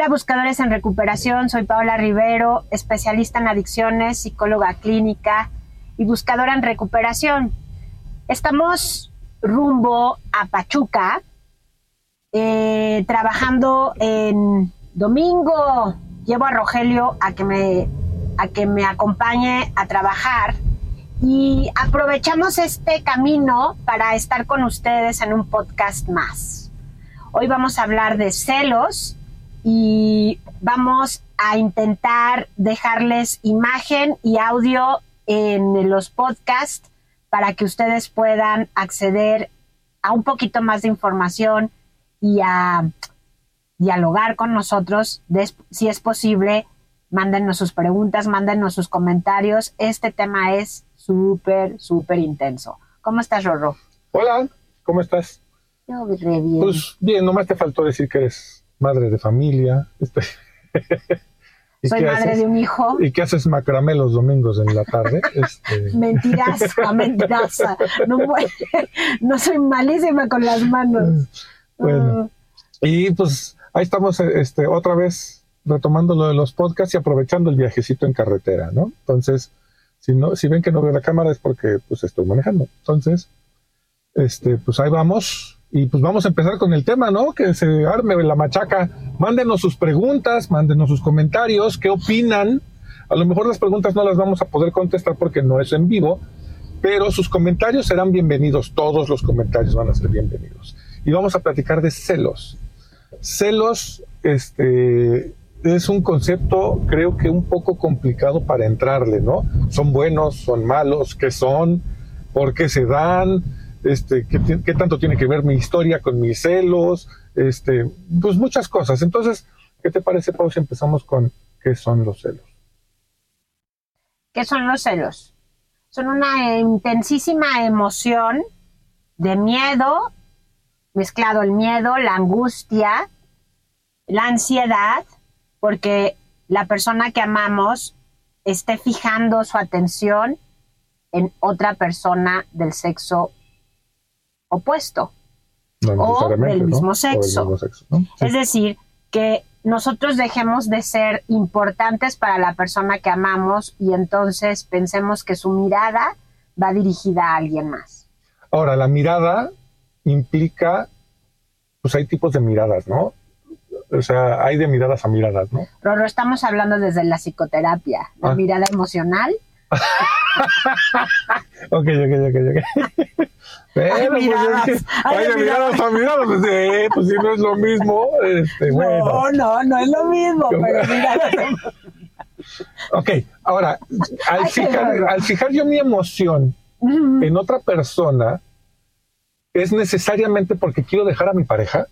Hola buscadores en recuperación, soy Paola Rivero, especialista en adicciones, psicóloga clínica y buscadora en recuperación. Estamos rumbo a Pachuca, eh, trabajando en domingo. Llevo a Rogelio a que me a que me acompañe a trabajar y aprovechamos este camino para estar con ustedes en un podcast más. Hoy vamos a hablar de celos y vamos a intentar dejarles imagen y audio en los podcasts para que ustedes puedan acceder a un poquito más de información y a dialogar con nosotros, si es posible, mándenos sus preguntas, mándenos sus comentarios. Este tema es súper, súper intenso. ¿Cómo estás, Rorro? Hola, ¿cómo estás? Yo re bien. Pues bien, nomás te faltó decir que eres madre de familia. Este, Soy madre de un hijo. ¿Y qué haces macramé los domingos en la tarde? Este... Mentirasa, mentirasa. No, no soy malísima con las manos. Bueno. Ah. Y pues ahí estamos este, otra vez retomando lo de los podcasts y aprovechando el viajecito en carretera, ¿no? Entonces, si no, si ven que no veo la cámara es porque pues estoy manejando. Entonces, este, pues ahí vamos. Y pues vamos a empezar con el tema, ¿no? Que se arme la machaca. Mándenos sus preguntas, mándenos sus comentarios, qué opinan. A lo mejor las preguntas no las vamos a poder contestar porque no es en vivo, pero sus comentarios serán bienvenidos. Todos los comentarios van a ser bienvenidos. Y vamos a platicar de celos. Celos, este, es un concepto creo que un poco complicado para entrarle, ¿no? Son buenos, son malos, ¿qué son? ¿Por qué se dan? Este, ¿qué, tanto tiene que ver mi historia con mis celos? Este, pues muchas cosas. Entonces, ¿qué te parece, Pau, si empezamos con qué son los celos? ¿Qué son los celos? Son una intensísima emoción de miedo, mezclado el miedo, la angustia, la ansiedad, porque la persona que amamos esté fijando su atención en otra persona del sexo opuesto o, del mismo sexo. Es decir, que nosotros dejemos de ser importantes para la persona que amamos y entonces pensemos que su mirada va dirigida a alguien más. Ahora, la mirada implica, pues hay tipos de miradas, ¿no? o sea, hay de miradas a miradas, ¿no? Roro, estamos hablando desde la psicoterapia, la ah. mirada emocional. ok, ok, ok, ok. Pero, hay pues, miradas, hay, de miradas a miradas, pues, eh, pues si no es lo mismo, este, bueno. No, no, no es lo mismo, pero miradas. ok, ahora, al fijar, al fijar yo mi emoción en otra persona, ¿es necesariamente porque quiero dejar a mi pareja?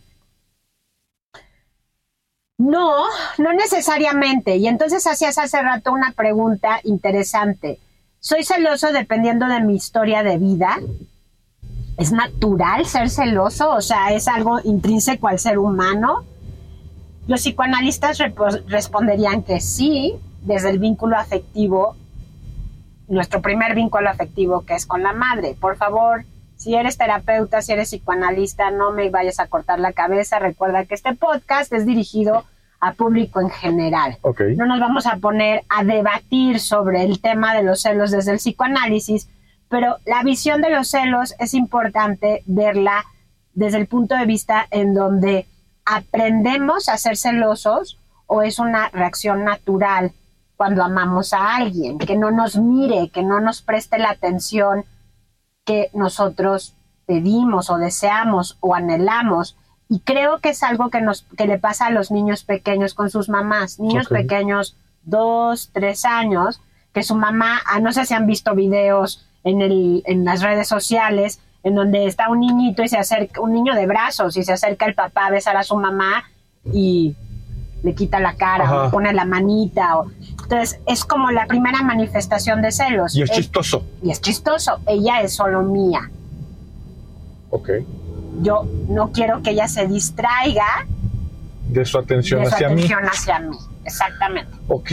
No, no necesariamente. Y entonces hacías hace rato una pregunta interesante. ¿Soy celoso dependiendo de mi historia de vida? ¿Es natural ser celoso? O sea, ¿es algo intrínseco al ser humano? Los psicoanalistas responderían que sí, desde el vínculo afectivo, nuestro primer vínculo afectivo que es con la madre. Por favor, si eres terapeuta, si eres psicoanalista, no me vayas a cortar la cabeza. Recuerda que este podcast es dirigido a público en general. No nos vamos a poner a debatir sobre el tema de los celos desde el psicoanálisis, pero la visión de los celos es importante verla desde el punto de vista en donde aprendemos a ser celosos o es una reacción natural cuando amamos a alguien, que no nos mire, que no nos preste la atención que nosotros pedimos o deseamos o anhelamos. Y creo que es algo que, nos, que le pasa a los niños pequeños con sus mamás. Niños pequeños, dos, tres años, que su mamá, ah, no sé si han visto videos en, el, en las redes sociales, en donde está un niñito y se acerca, un niño de brazos, y se acerca el papá a besar a su mamá y le quita la cara o pone la manita. O, entonces, es como la primera manifestación de celos. Y es, chistoso. Y es chistoso. Ella es solo mía. Ok. Yo no quiero que ella se distraiga. De su atención de su atención hacia mí. Exactamente. Ok.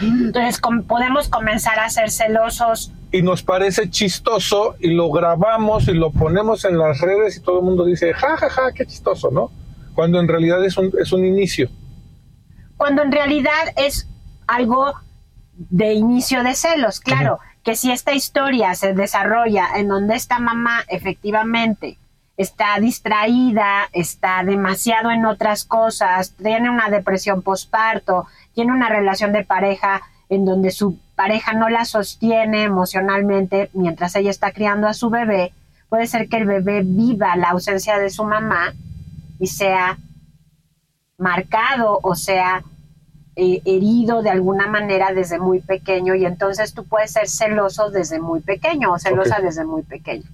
Entonces, podemos comenzar a ser celosos. Y nos parece chistoso y lo grabamos y lo ponemos en las redes y todo el mundo dice, ja, ja, ja, qué chistoso, ¿no? Cuando en realidad es un, es un inicio. Cuando en realidad es algo de inicio de celos, claro, que si esta historia se desarrolla en donde esta mamá efectivamente está distraída, está demasiado en otras cosas, tiene una depresión postparto, tiene una relación de pareja en donde su pareja no la sostiene emocionalmente mientras ella está criando a su bebé, puede ser que el bebé viva la ausencia de su mamá y sea marcado o sea eh, herido de alguna manera desde muy pequeño y entonces tú puedes ser celoso desde muy pequeño o celosa desde muy pequeño.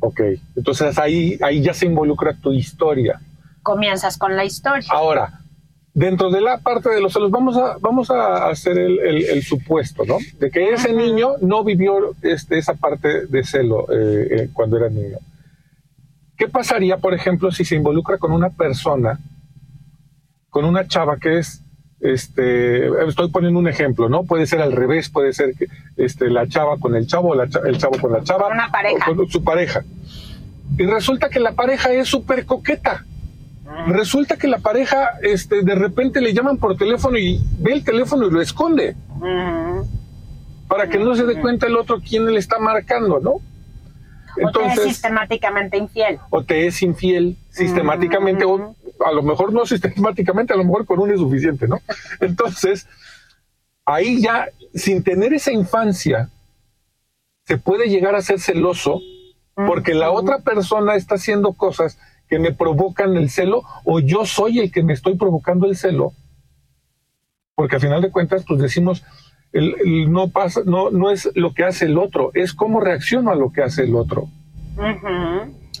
Ok, entonces ahí, ahí ya se involucra tu historia. Comienzas con la historia. Ahora, dentro de la parte de los celos, vamos a, vamos a hacer el, supuesto, ¿no? De que ese niño no vivió este, esa parte de celo eh, eh, cuando era niño. ¿Qué pasaría, por ejemplo, si se involucra con una persona, con una chava que es este, estoy poniendo un ejemplo, ¿no? Puede ser al revés, puede ser que este, la chava con el chavo, la el chavo con la chava, con una pareja. con su pareja. Y resulta que la pareja es súper coqueta. Mm. Resulta que la pareja, este, de repente le llaman por teléfono y ve el teléfono y lo esconde. Para que no se dé cuenta el otro quién le está marcando, ¿no? Entonces, o te es sistemáticamente infiel. O te es infiel sistemáticamente, o a lo mejor no sistemáticamente, a lo mejor con uno es suficiente, ¿no? Entonces, ahí ya, sin tener esa infancia, se puede llegar a ser celoso porque la otra persona está haciendo cosas que me provocan el celo o yo soy el que me estoy provocando el celo. Porque al final de cuentas, pues decimos, el, no pasa, no, no es lo que hace el otro, es cómo reacciono a lo que hace el otro.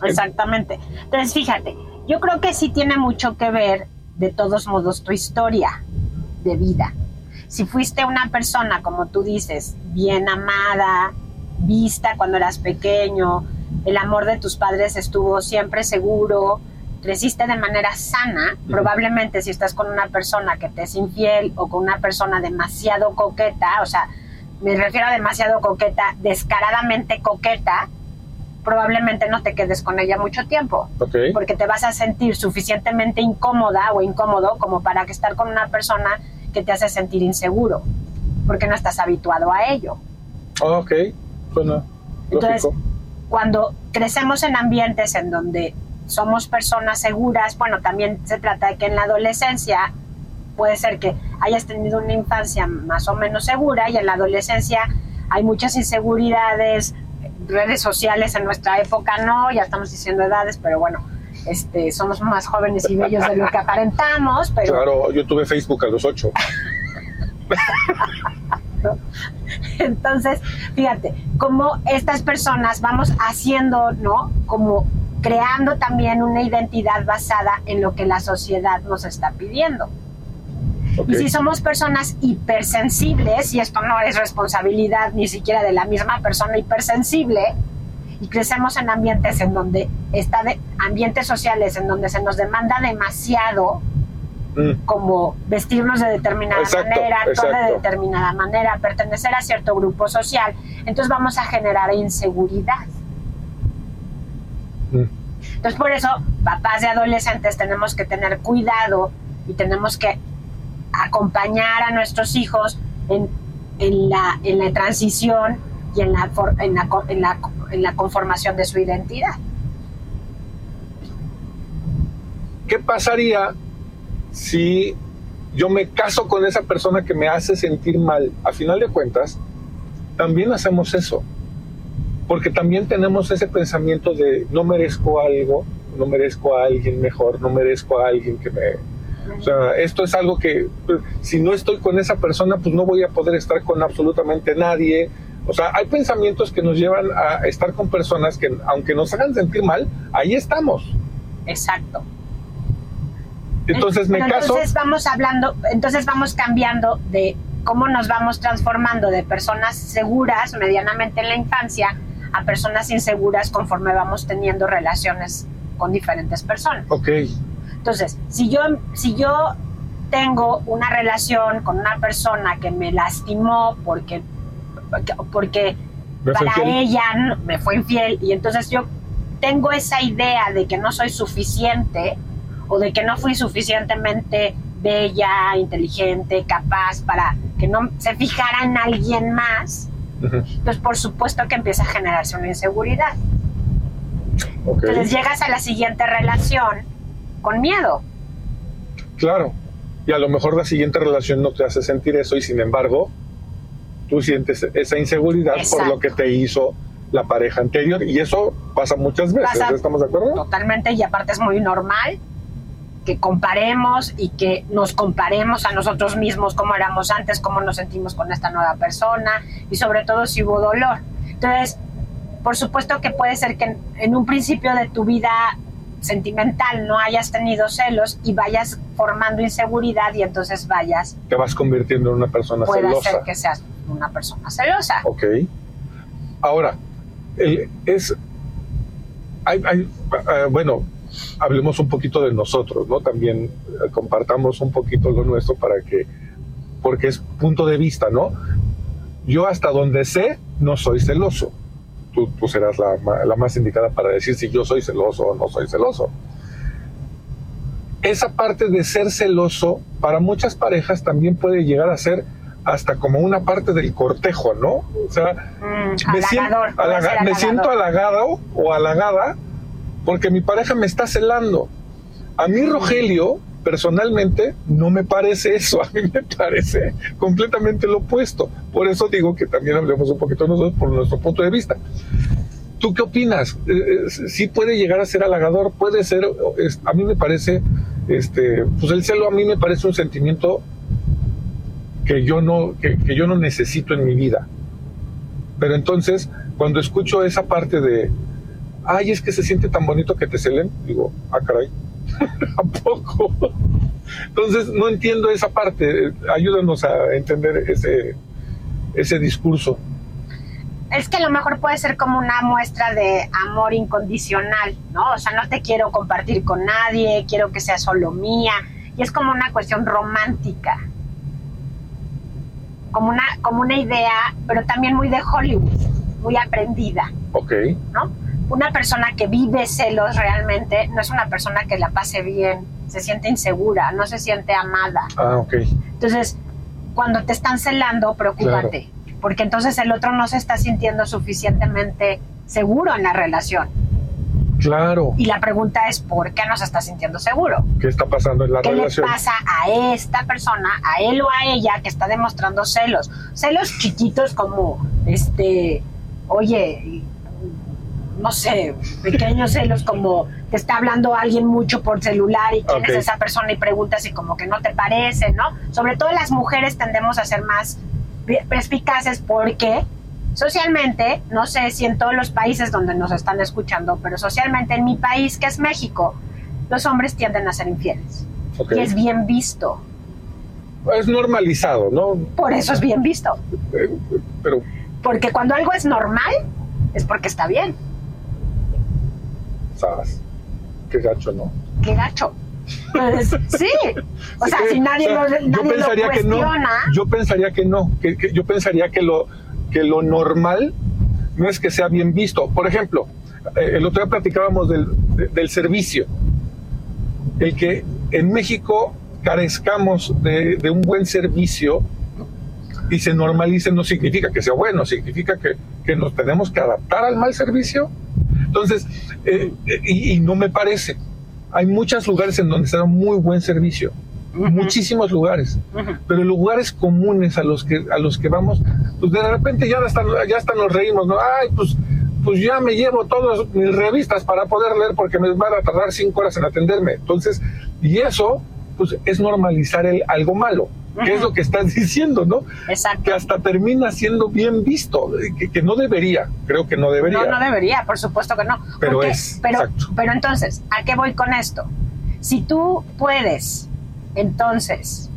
Exactamente. Entonces, fíjate, yo creo que sí tiene mucho que ver, de todos modos, tu historia de vida. Si fuiste una persona, como tú dices, bien amada, vista cuando eras pequeño, el amor de tus padres estuvo siempre seguro, creciste de manera sana, probablemente si estás con una persona que te es infiel o con una persona demasiado coqueta, o sea, me refiero a demasiado coqueta, descaradamente coqueta, probablemente no te quedes con ella mucho tiempo, porque te vas a sentir suficientemente incómoda o incómodo como para que estar con una persona que te hace sentir inseguro, porque no estás habituado a ello. ok, bueno, Entonces, cuando crecemos en ambientes en donde somos personas seguras, bueno, también se trata de que en la adolescencia puede ser que hayas tenido una infancia más o menos segura y en la adolescencia hay muchas inseguridades, redes sociales en nuestra época no, ya estamos diciendo edades, pero bueno, este, somos más jóvenes y bellos de lo que aparentamos. Pero... Claro, yo tuve Facebook a los ocho. Entonces, fíjate, como estas personas vamos haciendo, ¿no? Como creando también una identidad basada en lo que la sociedad nos está pidiendo. Y si somos personas hipersensibles, y esto no es responsabilidad ni siquiera de la misma persona hipersensible, y crecemos en ambientes en donde está de ambientes sociales en donde se nos demanda demasiado mm. como vestirnos de determinada manera, actuar de determinada manera, pertenecer a cierto grupo social, entonces vamos a generar inseguridad. Entonces por eso, papás de adolescentes tenemos que tener cuidado y tenemos que acompañar a nuestros hijos en, la, en la transición y en en, la, en, la, en la conformación de su identidad. ¿Qué pasaría si yo me caso con esa persona que me hace sentir mal? A final de cuentas, también hacemos eso. Porque también tenemos ese pensamiento de no merezco algo, no merezco a alguien mejor, no merezco a alguien que me, o sea, esto es algo que pues, si no estoy con esa persona, pues no voy a poder estar con absolutamente nadie. O sea, hay pensamientos que nos llevan a estar con personas que, aunque nos hagan sentir mal, ahí estamos. Exacto. Entonces me caso. Entonces vamos hablando, entonces vamos cambiando de cómo nos vamos transformando de personas seguras medianamente en la infancia a personas inseguras conforme vamos teniendo relaciones con diferentes personas. Ok. Entonces, si yo, si yo tengo una relación con una persona que me lastimó porque, porque para ella me fue infiel y entonces yo tengo esa idea de que no soy suficiente o de que no fui suficientemente bella, inteligente, capaz para que no se fijara en alguien más, pues por supuesto que empieza a generarse una inseguridad. Entonces llegas a la siguiente relación con miedo. Claro. Y a lo mejor la siguiente relación no te hace sentir eso y sin embargo tú sientes esa inseguridad por lo que te hizo la pareja anterior y eso pasa muchas veces, ¿estamos de acuerdo? Totalmente y aparte es muy normal que comparemos y que nos comparemos a nosotros mismos, cómo éramos antes, cómo nos sentimos con esta nueva persona y sobre todo si hubo dolor. Entonces, por supuesto que puede ser que en, un principio de tu vida sentimental no hayas tenido celos y vayas formando inseguridad y entonces vayas... Te vas convirtiendo en una persona celosa. Puede ser que seas una persona celosa. Ok. Ahora, es... Hay, hay, eh, bueno, hablemos un poquito de nosotros, ¿no? También eh, compartamos un poquito lo nuestro para que, porque es punto de vista, ¿no? Yo hasta donde sé, no soy celoso. Tú, tú serás la, la, más indicada para decir si yo soy celoso o no soy celoso. Esa parte de ser celoso, para muchas parejas también puede llegar a ser hasta como una parte del cortejo, ¿no? O sea, mm, me, siento, me siento halagado o halagada porque mi pareja me está celando. A mí, Rogelio, personalmente, no me parece eso. A mí me parece completamente lo opuesto. Por eso digo que también hablemos un poquito nosotros por nuestro punto de vista. ¿Tú qué opinas? Eh, eh, ¿Sí puede llegar a ser halagador? Puede ser, a mí me parece, este, pues el celo a mí me parece un sentimiento que yo no, que yo no necesito en mi vida. Pero entonces, cuando escucho esa parte de, ay, es que se siente tan bonito que te celen. Digo, ah, caray, ¿a poco? Entonces, no entiendo esa parte. Ayúdanos a entender ese, ese discurso. Es que a lo mejor puede ser como una muestra de amor incondicional, ¿no? O sea, no te quiero compartir con nadie, quiero que sea solo mía. Y es como una cuestión romántica. Como una, como una idea, pero también muy de Hollywood, muy aprendida. Ok. ¿No? Una persona que vive celos realmente no es una persona que la pase bien, se siente insegura, no se siente amada. Ah, ok. Entonces, cuando te están celando, preocúpate, porque entonces el otro no se está sintiendo suficientemente seguro en la relación. Claro. Y la pregunta es, ¿por qué no se está sintiendo seguro? ¿Qué está pasando en la relación? ¿Qué le pasa a esta persona, a él o a ella que está demostrando celos? Celos chiquitos como, este, oye, no sé, pequeños celos como te está hablando alguien mucho por celular y quién es esa persona y preguntas y como que no te parece, ¿no? Sobre todo las mujeres tendemos a ser más perspicaces porque socialmente, no sé si en todos los países donde nos están escuchando, pero socialmente en mi país, que es México, los hombres tienden a ser infieles. Y es bien visto. Es normalizado, ¿no? Por eso es bien visto. Eh, pero... Porque cuando algo es normal, es porque está bien. Qué gacho, ¿no? Qué gacho. Pues, sí, o sea, si nadie, lo, yo pensaría que no, yo pensaría que no, que, yo pensaría que lo, que lo normal no es que sea bien visto. Por ejemplo, eh, el otro día platicábamos del, del servicio. El que en México carezcamos de, de, un buen servicio y se normalice no significa que sea bueno, significa que, que nos tenemos que adaptar al mal servicio entonces, eh, y, no me parece. Hay muchos lugares en donde se da muy buen servicio. Muchísimos lugares, pero lugares comunes a los que a los que vamos, pues de repente ya hasta, ya hasta nos reímos, ¿no? Ay, pues pues ya me llevo todas mis revistas para poder leer porque me van a tardar cinco horas en atenderme. Entonces, y eso, pues es normalizar el, algo malo que es lo que estás diciendo, ¿no? Exacto. Que hasta termina siendo bien visto, que, no debería, creo que no debería. No, no debería, por supuesto que no. Pero es. Pero, pero entonces, ¿a qué voy con esto? Si tú puedes, entonces,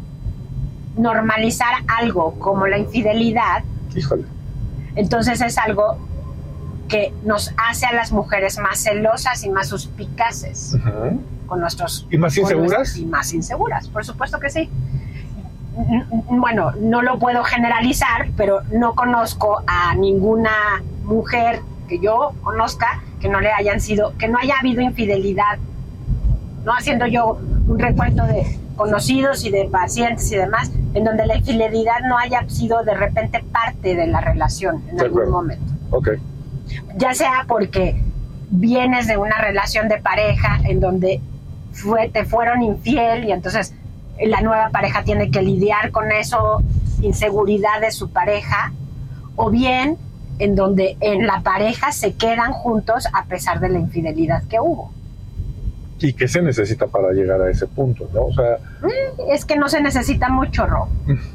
normalizar algo como la infidelidad, Híjole. entonces es algo que nos hace a las mujeres más celosas y más suspicaces con nuestros... ¿Y más inseguras? y más inseguras, por supuesto que sí bueno, no lo puedo generalizar, pero no conozco a ninguna mujer que yo conozca que no le hayan sido, que no haya habido infidelidad no haciendo yo un recuento de conocidos y de pacientes y demás, en donde la infidelidad no haya sido de repente parte de la relación en De algún acuerdo. momento. Ok. Ya sea porque vienes de una relación de pareja en donde fue, te fueron infiel y entonces la nueva pareja tiene que lidiar con eso, inseguridad de su pareja, o bien en donde en la pareja se quedan juntos a pesar de la infidelidad que hubo. ¿Y qué se necesita para llegar a ese punto? ¿no? O sea, Es que no se necesita mucho, Ro,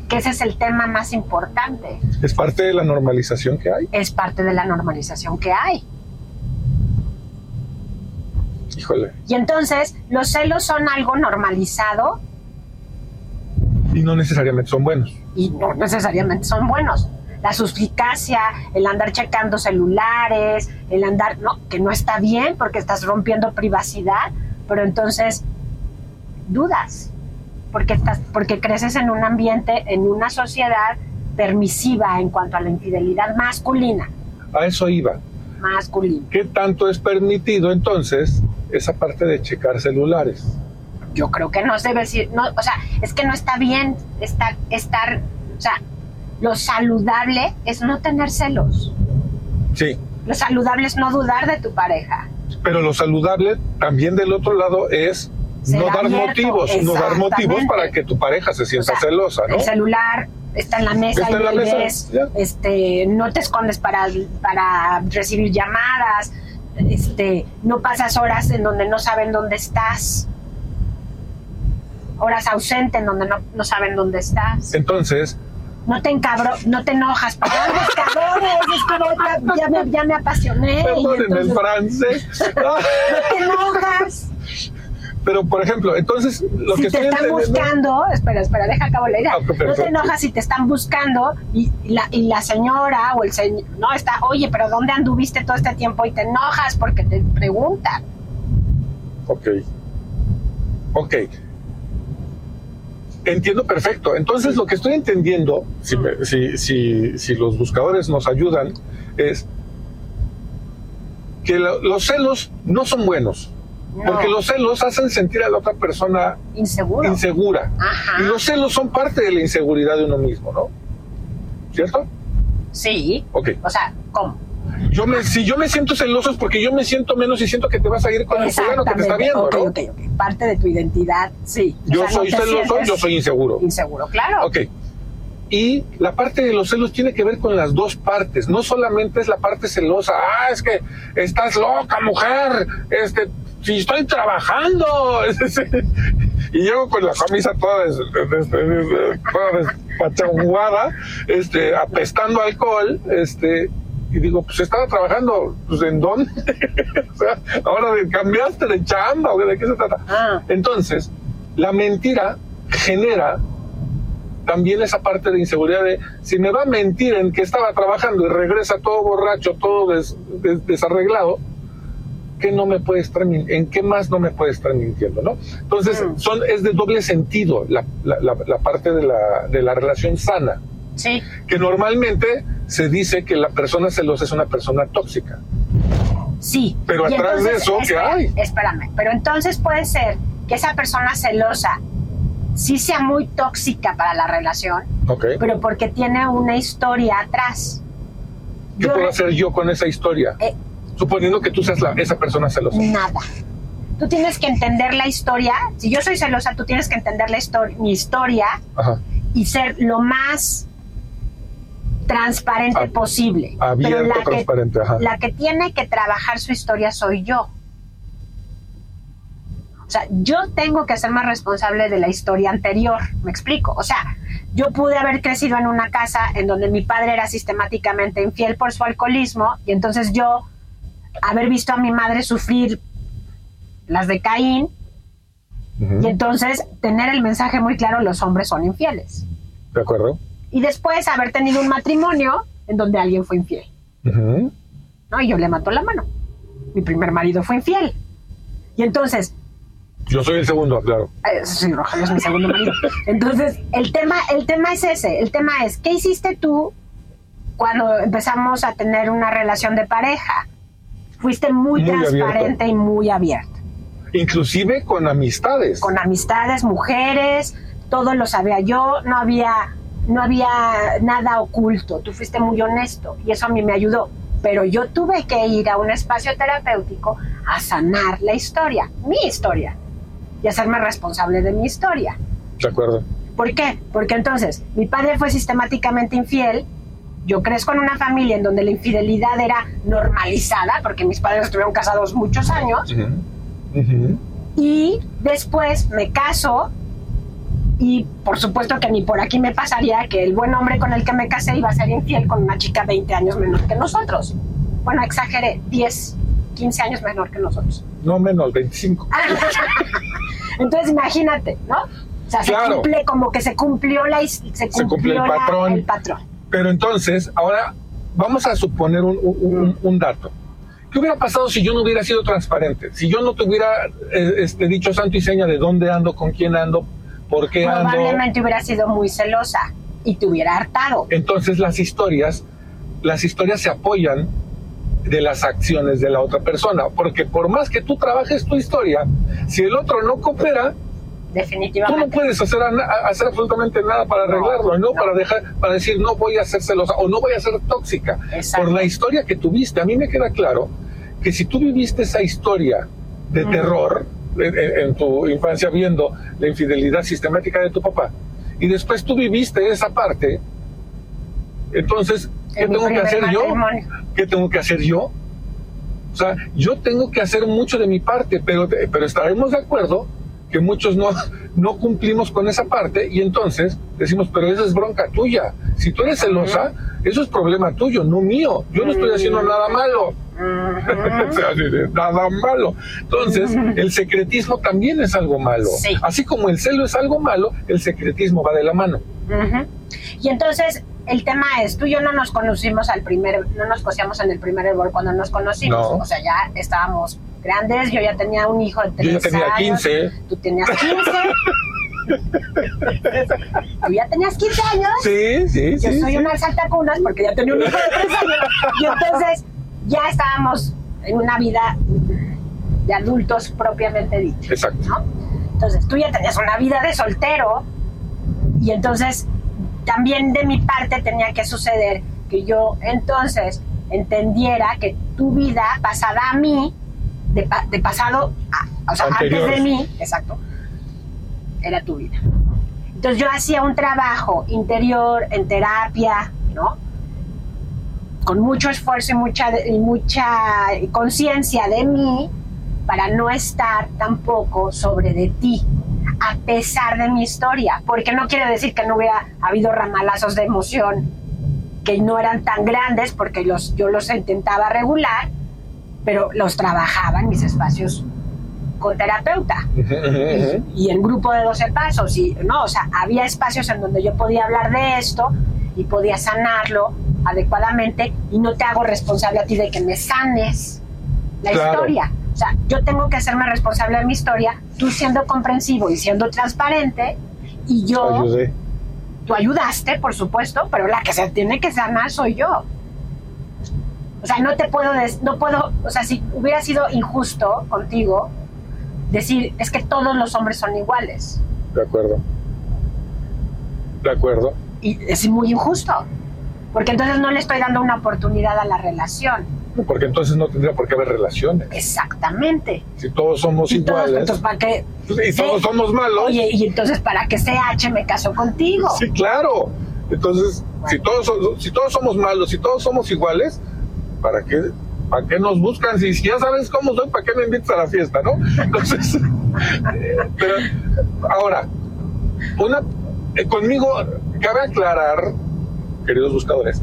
que ese es el tema más importante, es parte de la normalización que hay. es parte de la normalización que hay. Híjole. Y entonces los celos son algo normalizado Y no necesariamente son buenos. y no necesariamente son buenos. La suspicacia, el andar checando celulares, el andar, no, que no está bien porque estás rompiendo privacidad, pero entonces dudas, porque, estás, porque creces en un ambiente, en una sociedad permisiva en cuanto a la infidelidad masculina, A eso iba. masculina. ¿Qué tanto es permitido entonces esa parte de checar celulares? Yo creo que no se debe decir, no, o sea, es que no está bien estar, estar, o sea, lo saludable es no tener celos. Sí. Lo saludable es no dudar de tu pareja. Pero lo saludable también del otro lado es Ser no dar abierto, motivos, no dar motivos para que tu pareja se O sienta sea, celosa, ¿no? El celular está en la mesa Está y en la mesa, ves, este, no te escondes para, para recibir llamadas, este, no pasas horas en donde no saben dónde estás, horas ausente en donde no, no saben dónde estás. Entonces, No te encabro, no te enojas, perdón, buscadores, es que ya, ya me, ya me apasioné. y perdonen el francés. no te enojas. Pero, por ejemplo, entonces lo si que te estoy están buscando, espera, espera, deja acabo la idea. Ah, no te enojas si te están buscando y, y la, y la señora o el señor, no, está, oye, pero ¿dónde anduviste todo este tiempo? Y te enojas porque te preguntan. Ok. Ok. Entiendo perfecto. Entonces, lo que estoy entendiendo, si, me- si, si, si los buscadores nos ayudan, es que lo- los celos no son buenos. No, Porque los celos hacen sentir a la otra persona inseguro. insegura. Ajá. Y los celos son parte de la inseguridad de uno mismo, ¿no? ¿Cierto? Sí. Ok. O sea, ¿cómo? Yo me, si yo me siento celoso es porque yo me siento menos y siento que te vas a ir con el fulano que te está viendo, ok, ¿no? ok, ok. Parte de tu identidad, sí. O Yo sea, soy celoso, yo soy inseguro. Inseguro, claro. Ok. Y la parte de los celos tiene que ver con las dos partes. No solamente es la parte celosa. Ah, es que estás loca, mujer. Este, si estoy trabajando. y llego con la camisa toda, des, des- des- toda este, apestando alcohol, este, y digo, pues estaba trabajando, pues ¿en dónde? o sea, ahora cambiaste de chamba, o de qué se trata. Ah, Entonces, la mentira genera también esa parte de inseguridad de si me va a mentir en que estaba trabajando y regresa todo borracho, todo des- des- desarreglado, ¿qué no me puede estar en qué más no me puede estar mintiendo, ¿no? Entonces, Mm. son, es de doble sentido la, la- la- la parte de la, de la relación sana, sí. que normalmente se dice que la persona celosa es una persona tóxica. Sí. Pero Y atrás de eso, ¿qué hay? Espérame, pero entonces puede ser que esa persona celosa sí sea muy tóxica para la relación, ¿Ok? pero porque tiene una historia atrás. ¿Qué Yo- puedo hacer yo con esa historia? Eh. Suponiendo que tú seas la- esa persona celosa. Nada. Tú tienes que entender la historia. Si yo soy celosa, tú tienes que entender la histori- mi historia Ajá. y ser lo más transparente posible. Abierto, Pero la que, transparente, ajá. la que tiene que trabajar su historia soy yo. O sea, yo tengo que ser más responsable de la historia anterior, me explico. O sea, yo pude haber crecido en una casa en donde mi padre era sistemáticamente infiel por su alcoholismo y entonces yo haber visto a mi madre sufrir las de Caín y entonces tener el mensaje muy claro, los hombres son infieles. ¿De acuerdo? Y después haber tenido un matrimonio en donde alguien fue infiel. ¿no? Y yo le mató la mano. Mi primer marido fue infiel. Y entonces, Yo soy el segundo, claro. eh, sí, Rogelio es mi segundo marido. Entonces, el tema, el tema es ese. El tema es, ¿qué hiciste tú cuando empezamos a tener una relación de pareja? Fuiste muy, Muy transparente y muy abierto. Inclusive con amistades. Con amistades, mujeres, todo lo sabía yo, no había, no había nada oculto, tú fuiste muy honesto y eso a mí me ayudó. Pero yo tuve que ir a un espacio terapéutico a sanar la historia, mi historia, y hacerme responsable de mi historia. De acuerdo. ¿Por qué? Porque entonces mi padre fue sistemáticamente infiel, yo crezco en una familia en donde la infidelidad era normalizada, porque mis padres estuvieron casados muchos años, y después me caso y por supuesto que ni por aquí me pasaría que el buen hombre con el que me casé iba a ser infiel con una chica 20 años menor que nosotros. Bueno, exageré, 10, 15 años menor que nosotros. No menos, 25. Entonces imagínate, ¿no? O sea, se cumple como que se cumplió la se cumplió el, patrón, el patrón. Pero entonces, ahora vamos a suponer un, un, dato. ¿Qué hubiera pasado si yo no hubiera sido transparente? Si yo no te hubiera eh, este, dicho santo y seña de dónde ando, con quién ando, por qué ando. Probablemente hubiera sido muy celosa y te hubiera hartado. Entonces las historias, las historias se apoyan de las acciones de la otra persona, porque por más que tú trabajes tu historia, si el otro no coopera, definitivamente. Tú no puedes hacer, hacer absolutamente nada para arreglarlo, no, Para, dejar, para decir no voy a ser celosa o no voy a ser tóxica. Por la historia que tuviste. A mí me queda claro que si tú viviste esa historia de terror en, tu infancia viendo la infidelidad sistemática de tu papá y después tú viviste esa parte, entonces, ¿qué tengo que hacer yo? ¿Qué tengo que hacer yo? O sea, yo tengo que hacer mucho de mi parte, pero, pero estaremos de acuerdo que muchos no, no cumplimos con esa parte y entonces decimos, pero esa es bronca tuya. Si tú eres celosa, eso es problema tuyo, no mío. Yo no estoy haciendo nada malo. nada malo. Entonces, el secretismo también es algo malo. Así como el celo es algo malo, el secretismo va de la mano. Y entonces, el tema es, tú y yo no nos conocimos al primer, no nos conocíamos en el primer error cuando nos conocimos. O sea, ya estábamos grandes, yo ya tenía un hijo de 3 Yo ya tenía 15. Tú tenías 15. ¿Tú ya tenías 15 años? Sí, sí, yo sí. Yo soy una saltacunas porque ya tenía un hijo de 3 años. Y entonces ya estábamos en una vida de adultos propiamente dicho. Exacto. ¿no? Entonces tú ya tenías una vida de soltero y entonces también de mi parte tenía que suceder que yo entonces entendiera que tu vida pasada a mí de, pasado, o sea, antes de mí, exacto, era tu vida. Entonces yo hacía un trabajo interior en terapia, ¿no? Con mucho esfuerzo y mucha, y mucha conciencia de mí para no estar tampoco sobre de ti, a pesar de mi historia, porque no quiere decir que no hubiera habido ramalazos de emoción que no eran tan grandes, porque los, yo los intentaba regular, pero los trabajaba en mis espacios con terapeuta. Y, en grupo de 12 pasos. Y no, o sea, había espacios en donde yo podía hablar de esto y podía sanarlo adecuadamente y no te hago responsable a ti de que me sanes la historia. O sea, yo tengo que hacerme responsable de mi historia, tú siendo comprensivo y siendo transparente y yo tú ayudaste, por supuesto, pero la que se tiene que sanar soy yo. O sea, no te puedo, no puedo, o sea, si hubiera sido injusto contigo, decir, es que todos los hombres son iguales. De acuerdo. De acuerdo. Y es muy injusto, porque entonces no le estoy dando una oportunidad a la relación. Porque entonces no tendría por qué haber relaciones. Exactamente. Si todos somos iguales. entonces, ¿para qué? Y todos somos malos. Oye, y entonces, ¿para qué CH me casó contigo? Sí, claro. Entonces, si, todos, si todos somos malos, si todos somos iguales, ¿para qué, ¿para qué nos buscan? Si, ya sabes cómo soy, ¿para qué me invitas a la fiesta, no? Entonces, pero ahora, una, eh, conmigo, cabe aclarar, queridos buscadores,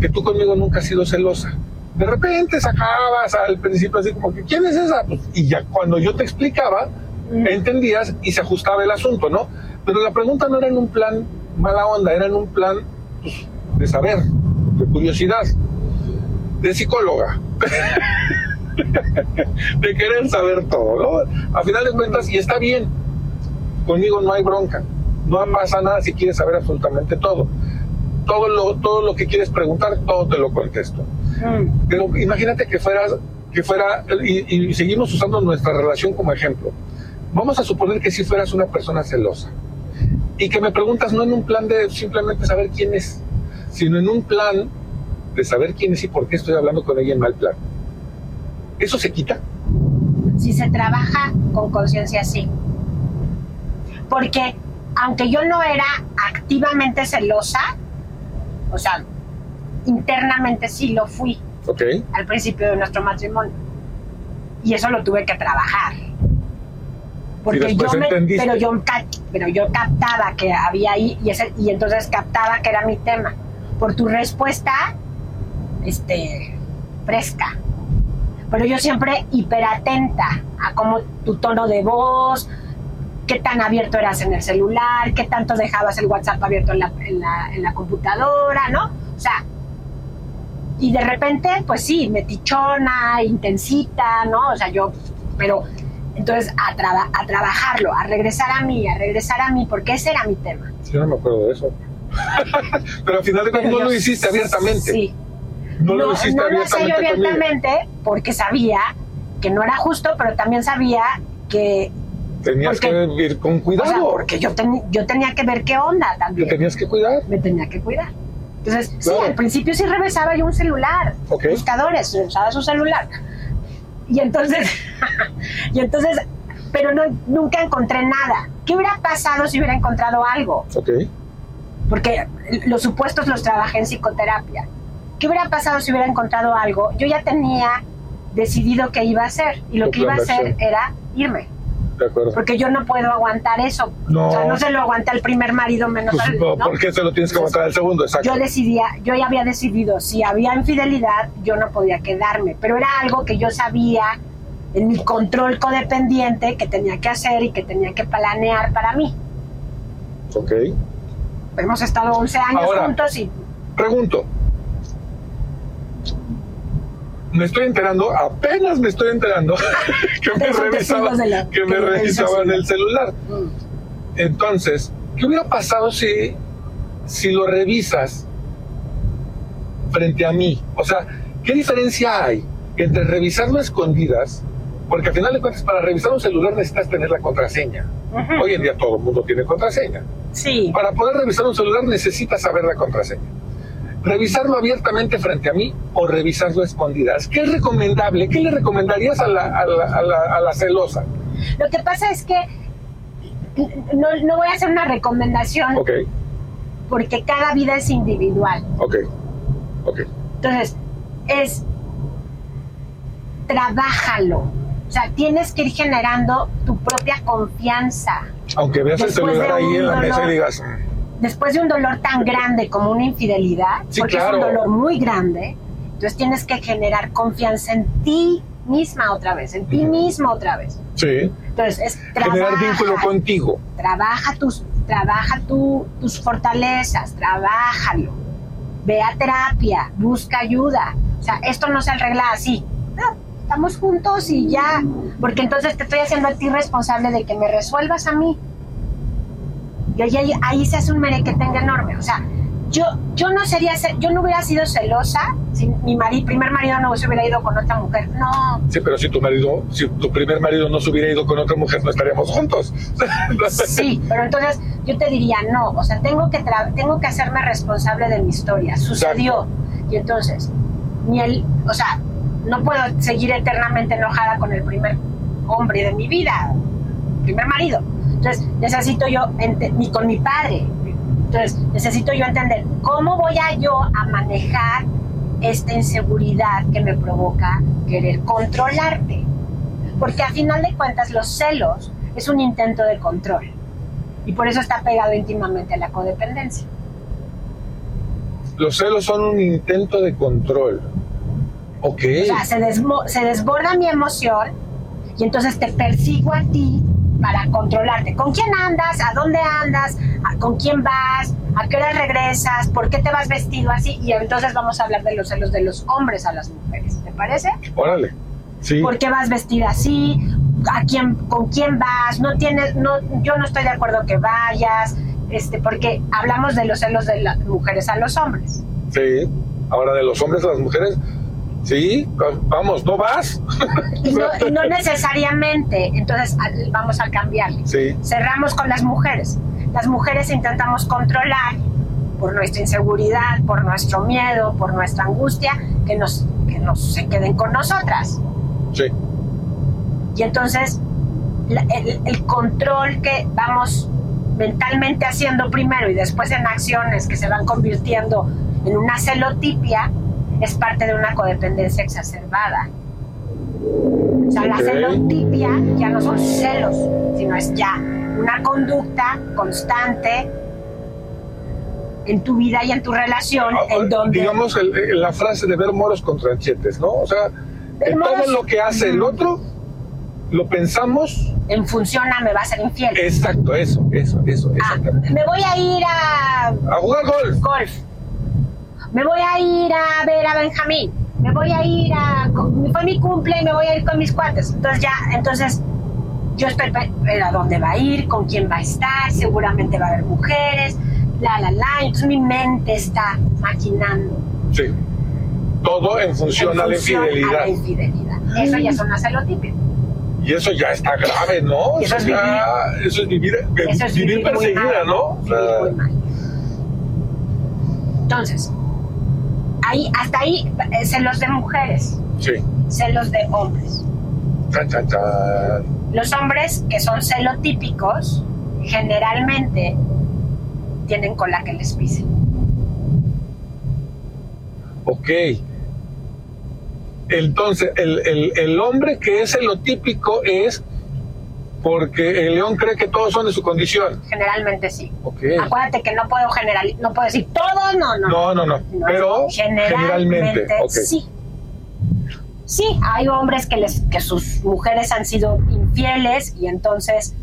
que tú conmigo nunca has sido celosa. De repente sacabas al principio así como que, ¿quién es esa? Pues, y ya cuando yo te explicaba, mm. entendías y se ajustaba el asunto, ¿no? Pero la pregunta no era en un plan mala onda, era en un plan pues, de saber, de curiosidad de psicóloga. de querer saber todo, ¿no? A final de cuentas, y está bien, conmigo no hay bronca, no pasa nada si quieres saber absolutamente todo. Todo lo, todo lo que quieres preguntar, todo te lo contesto. Mm. Pero imagínate que fueras que fuera, y, y seguimos usando nuestra relación como ejemplo, vamos a suponer que si fueras una persona celosa y que me preguntas no en un plan de simplemente saber quién es, sino en un plan de saber quién es y por qué estoy hablando con ella en mal plan. ¿Eso se quita? Si se trabaja con conciencia, sí. Porque aunque yo no era activamente celosa, o sea, internamente sí lo fui. Al principio de nuestro matrimonio. Y eso lo tuve que trabajar. Porque yo me, pero yo pero yo captaba que había ahí y, ese, y entonces captaba que era mi tema. Por tu respuesta, este, fresca. Pero yo siempre hiperatenta a cómo tu tono de voz, qué tan abierto eras en el celular, qué tanto dejabas el WhatsApp abierto en la, en la, computadora, ¿no? O sea, y de repente, pues sí, metichona, intensita, ¿no? O sea, yo, pero entonces a, a trabajarlo, a regresar a mí, a regresar a mí, porque ese era mi tema. Yo no me acuerdo de eso. pero al final de cuentas no lo hiciste abiertamente. Sí. No, lo hiciste no abiertamente. Lo abiertamente porque sabía que no era justo, pero también sabía que Tenías que ir con cuidado. O sea, porque yo, yo tenía que ver qué onda también. Te tenías que cuidar. Me tenía que cuidar. Entonces, sí, al principio sí revisaba yo un celular. Buscadores, revisaba su celular. Y entonces, y entonces, pero no, nunca encontré nada. ¿Qué hubiera pasado si hubiera encontrado algo? Ok. Porque los supuestos los trabajé en psicoterapia. ¿Qué hubiera pasado si hubiera encontrado algo? Yo ya tenía decidido qué iba a hacer. Y lo que iba a hacer era irme. Porque yo no puedo aguantar eso. No. O sea, no se lo aguanta el primer marido menos pues, ¿no? ¿Por qué se lo tienes que aguantar el segundo? Exacto. Yo decidía, yo ya había decidido, si había infidelidad, yo no podía quedarme. Pero era algo que yo sabía en mi control codependiente que tenía que hacer y que tenía que planear para mí. Ok. Hemos estado 11 años juntos y... Pregunto, me estoy enterando, apenas me estoy enterando que me revisaban, que me revisaban el celular. Entonces, ¿qué hubiera pasado si, si lo revisas frente a mí? O sea, ¿qué diferencia hay entre revisarlo a escondidas? Porque al final de cuentas, para revisar un celular necesitas tener la contraseña. Hoy en día todo el mundo tiene contraseña. Sí. Para poder revisar un celular necesitas saber la contraseña revisarlo abiertamente frente a mí o revisarlo a escondidas. ¿Qué es recomendable? ¿Qué le recomendarías a la, a la, a la, celosa? Lo que pasa es que no, no, voy a hacer una recomendación porque cada vida es individual. Ok, ok. Entonces, es trabájalo. O sea, tienes que ir generando tu propia confianza. Aunque veas el celular ahí en la mesa y digas, después de un dolor tan grande como una infidelidad, porque es un dolor muy grande, entonces tienes que generar confianza en ti misma otra vez, en ti mismo otra vez. Sí. Entonces es generar vínculo contigo. Trabaja tus, trabaja tus fortalezas, trabájalo. Ve a terapia, busca ayuda. O sea, esto no se arregla así. estamos juntos y ya, porque entonces te estoy haciendo a ti responsable de que me resuelvas a mí. Y ahí, ahí se hace un merequetengue enorme. O sea, yo, yo no sería, yo no hubiera sido celosa si mi primer marido no se hubiera ido con otra mujer. No. Sí, pero si tu marido, si tu primer marido no se hubiera ido con otra mujer, no estaríamos juntos. sí, pero entonces yo te diría, no, o sea, tengo que, tengo que hacerme responsable de mi historia. Sucedió. Y entonces, ni el, o sea, no puedo seguir eternamente enojada con el primer hombre de mi vida, primer marido. Entonces, necesito yo, ni con mi padre, entonces necesito yo entender cómo voy a yo a manejar esta inseguridad que me provoca querer controlarte. Porque a final de cuentas los celos es un intento de control. Y por eso está pegado íntimamente a la codependencia. Los celos son un intento de control. Ok. O sea, se, se desborda mi emoción y entonces te persigo a ti para controlarte. ¿Con quién andas? ¿A dónde andas? ¿Con quién vas? ¿A qué hora regresas? ¿Por qué te vas vestido así? Y entonces vamos a hablar de los celos de los hombres a las mujeres. ¿Te parece? Órale. Sí. ¿Por qué vas vestida así? ¿A quién, ¿Con quién vas? No tienes, no, yo no estoy de acuerdo que vayas, este, porque hablamos de los celos de las mujeres a los hombres. Sí. Ahora de los hombres a las mujeres, Sí, vamos, ¿no vas? Y no, y no necesariamente, entonces vamos a cambiarle. Sí. Cerramos con las mujeres. Las mujeres intentamos controlar por nuestra inseguridad, por nuestro miedo, por nuestra angustia, que nos, que nos se queden con nosotras. Sí. Y entonces la- el, el control que vamos mentalmente haciendo primero y después en acciones que se van convirtiendo en una celotipia es parte de una codependencia exacerbada. O sea, la Ok. celotipia ya no son celos, sino es ya una conducta constante en tu vida y en tu relación en donde Ah, Digamos el- el- la frase de ver moros con tranchetes, ¿no? O sea, Ver en moros- todo lo que hace el otro, lo pensamos. en función a me va a ser infiel. Exacto, eso, eso, eso, Ah, me voy a ir a A jugar golf. golf. Me voy a ir a ver a Benjamín. Me voy a ir a. Fue mi cumple y me voy a ir con mis cuates. Entonces ya, entonces yo ver a dónde va a ir, con quién va a estar, seguramente va a haber mujeres, la, la, la. Entonces mi mente está maquinando. Sí. Todo en función, en a la infidelidad. a la infidelidad. Eso ya es una celotipia. Y eso ya está grave, ¿no? Eso es ya- eso es vivir, Eso es vivir vivir muy perseguida, mal, ¿no? O vivir sea, muy mal. Entonces, ahí, hasta ahí, eh, celos de mujeres, sí. celos de hombres. Chan, chan, chan. Los hombres que son celotípicos generalmente tienen cola que les pise. Ok. Entonces, el, el, el hombre que es lo típico es porque el león cree que todos son de su condición. Generalmente sí. Acuérdate que no puedo general, no puedo decir todos, no, no. No, no, no. No, Pero generalmente. Sí. Sí, hay hombres que, les, que sus mujeres han sido infieles y entonces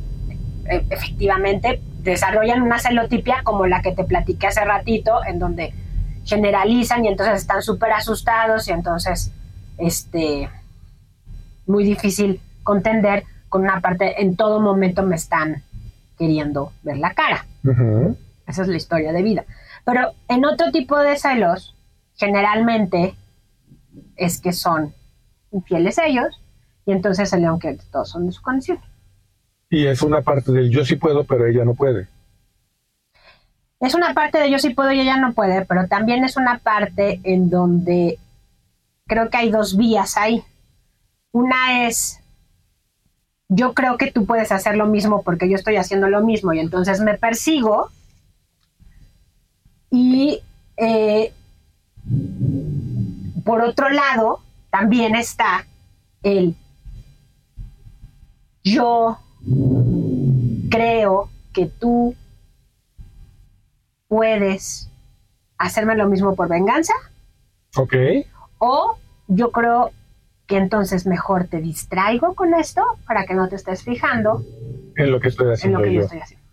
eh, efectivamente desarrollan una celotipia como la que te platiqué hace ratito, en donde generalizan y entonces están súper asustados y entonces este muy difícil contender con una parte en todo momento me están queriendo ver la cara. Esa es la historia de vida. Pero en otro tipo de celos, generalmente es que son infieles ellos y entonces el león que todos son de su condición. Y es una parte del yo sí puedo, pero ella no puede. Es una parte de yo sí puedo y ella no puede, pero también es una parte en donde creo que hay dos vías ahí. Una es, yo creo que tú puedes hacer lo mismo porque yo estoy haciendo lo mismo y entonces me persigo. Y eh, por otro lado, también está el yo creo que tú puedes hacerme lo mismo por venganza Ok. o yo creo que entonces mejor te distraigo con esto para que no te estés fijando En lo que estoy en haciendo lo que yo yo. estoy haciendo.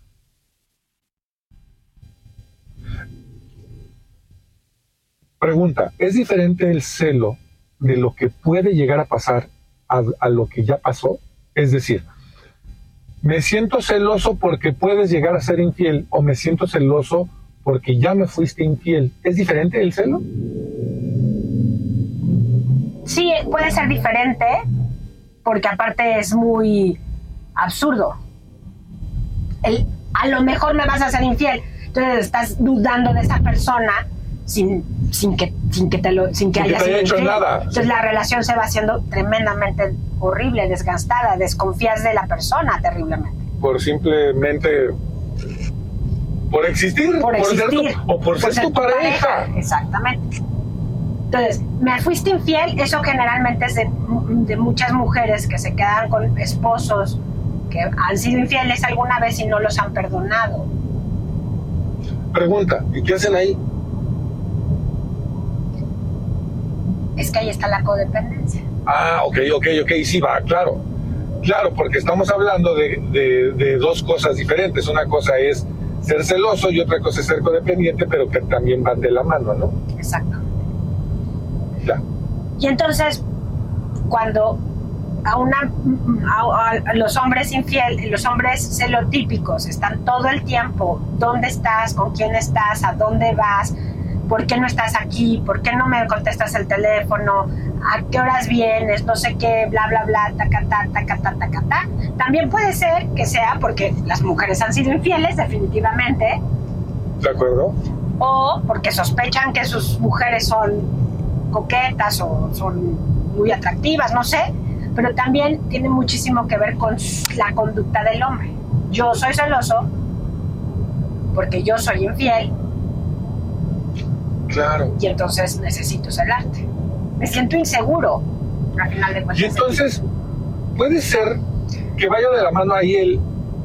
Pregunta, ¿es diferente el celo de lo que puede llegar a pasar a, a lo que ya pasó? Es decir, me siento celoso porque puedes llegar a ser infiel o me siento celoso porque ya me fuiste infiel. ¿Es diferente el celo? Sí, puede ser diferente porque aparte es muy absurdo. El, a lo mejor me vas a ser infiel, entonces estás dudando de esa persona sin, sin que sin que te lo sin que Sin que haya te haya sido hecho nada. Entonces la relación se va haciendo tremendamente horrible, desgastada, desconfías de la persona terriblemente. Por simplemente... Por existir, por ser tu- existir. o por, ser, tu pareja. Exactamente. Entonces, me fuiste infiel, eso generalmente es de, de muchas mujeres que se quedan con esposos que han sido infieles alguna vez y no los han perdonado. Pregunta, ¿y qué hacen ahí? Es que ahí está la codependencia. Ah, ok, ok, ok, sí va, claro. Claro, porque estamos hablando de, de- de dos cosas diferentes. Una cosa es ser celoso y otra cosa es ser codependiente, pero que también van de la mano, ¿no? Exacto. Ya. Y entonces, cuando a, una, a, a los hombres infieles, los hombres celotípicos están todo el tiempo, ¿dónde estás? ¿Con quién estás? ¿A dónde vas? ¿Por qué no estás aquí? ¿Por qué no me contestas el teléfono? a qué horas vienes, no sé qué, bla, bla, bla, taca, ta, taca, ta, taca, ta. También puede ser que sea porque las mujeres han sido infieles, definitivamente, ¿De acuerdo? o porque sospechan que sus mujeres son coquetas o son muy atractivas, no sé, pero también tiene muchísimo que ver con la conducta del hombre. Yo soy celoso porque yo soy infiel Claro. y entonces necesito celarte. Me siento inseguro, al final de cuentas. Y entonces, puede ser que vaya de la mano ahí él,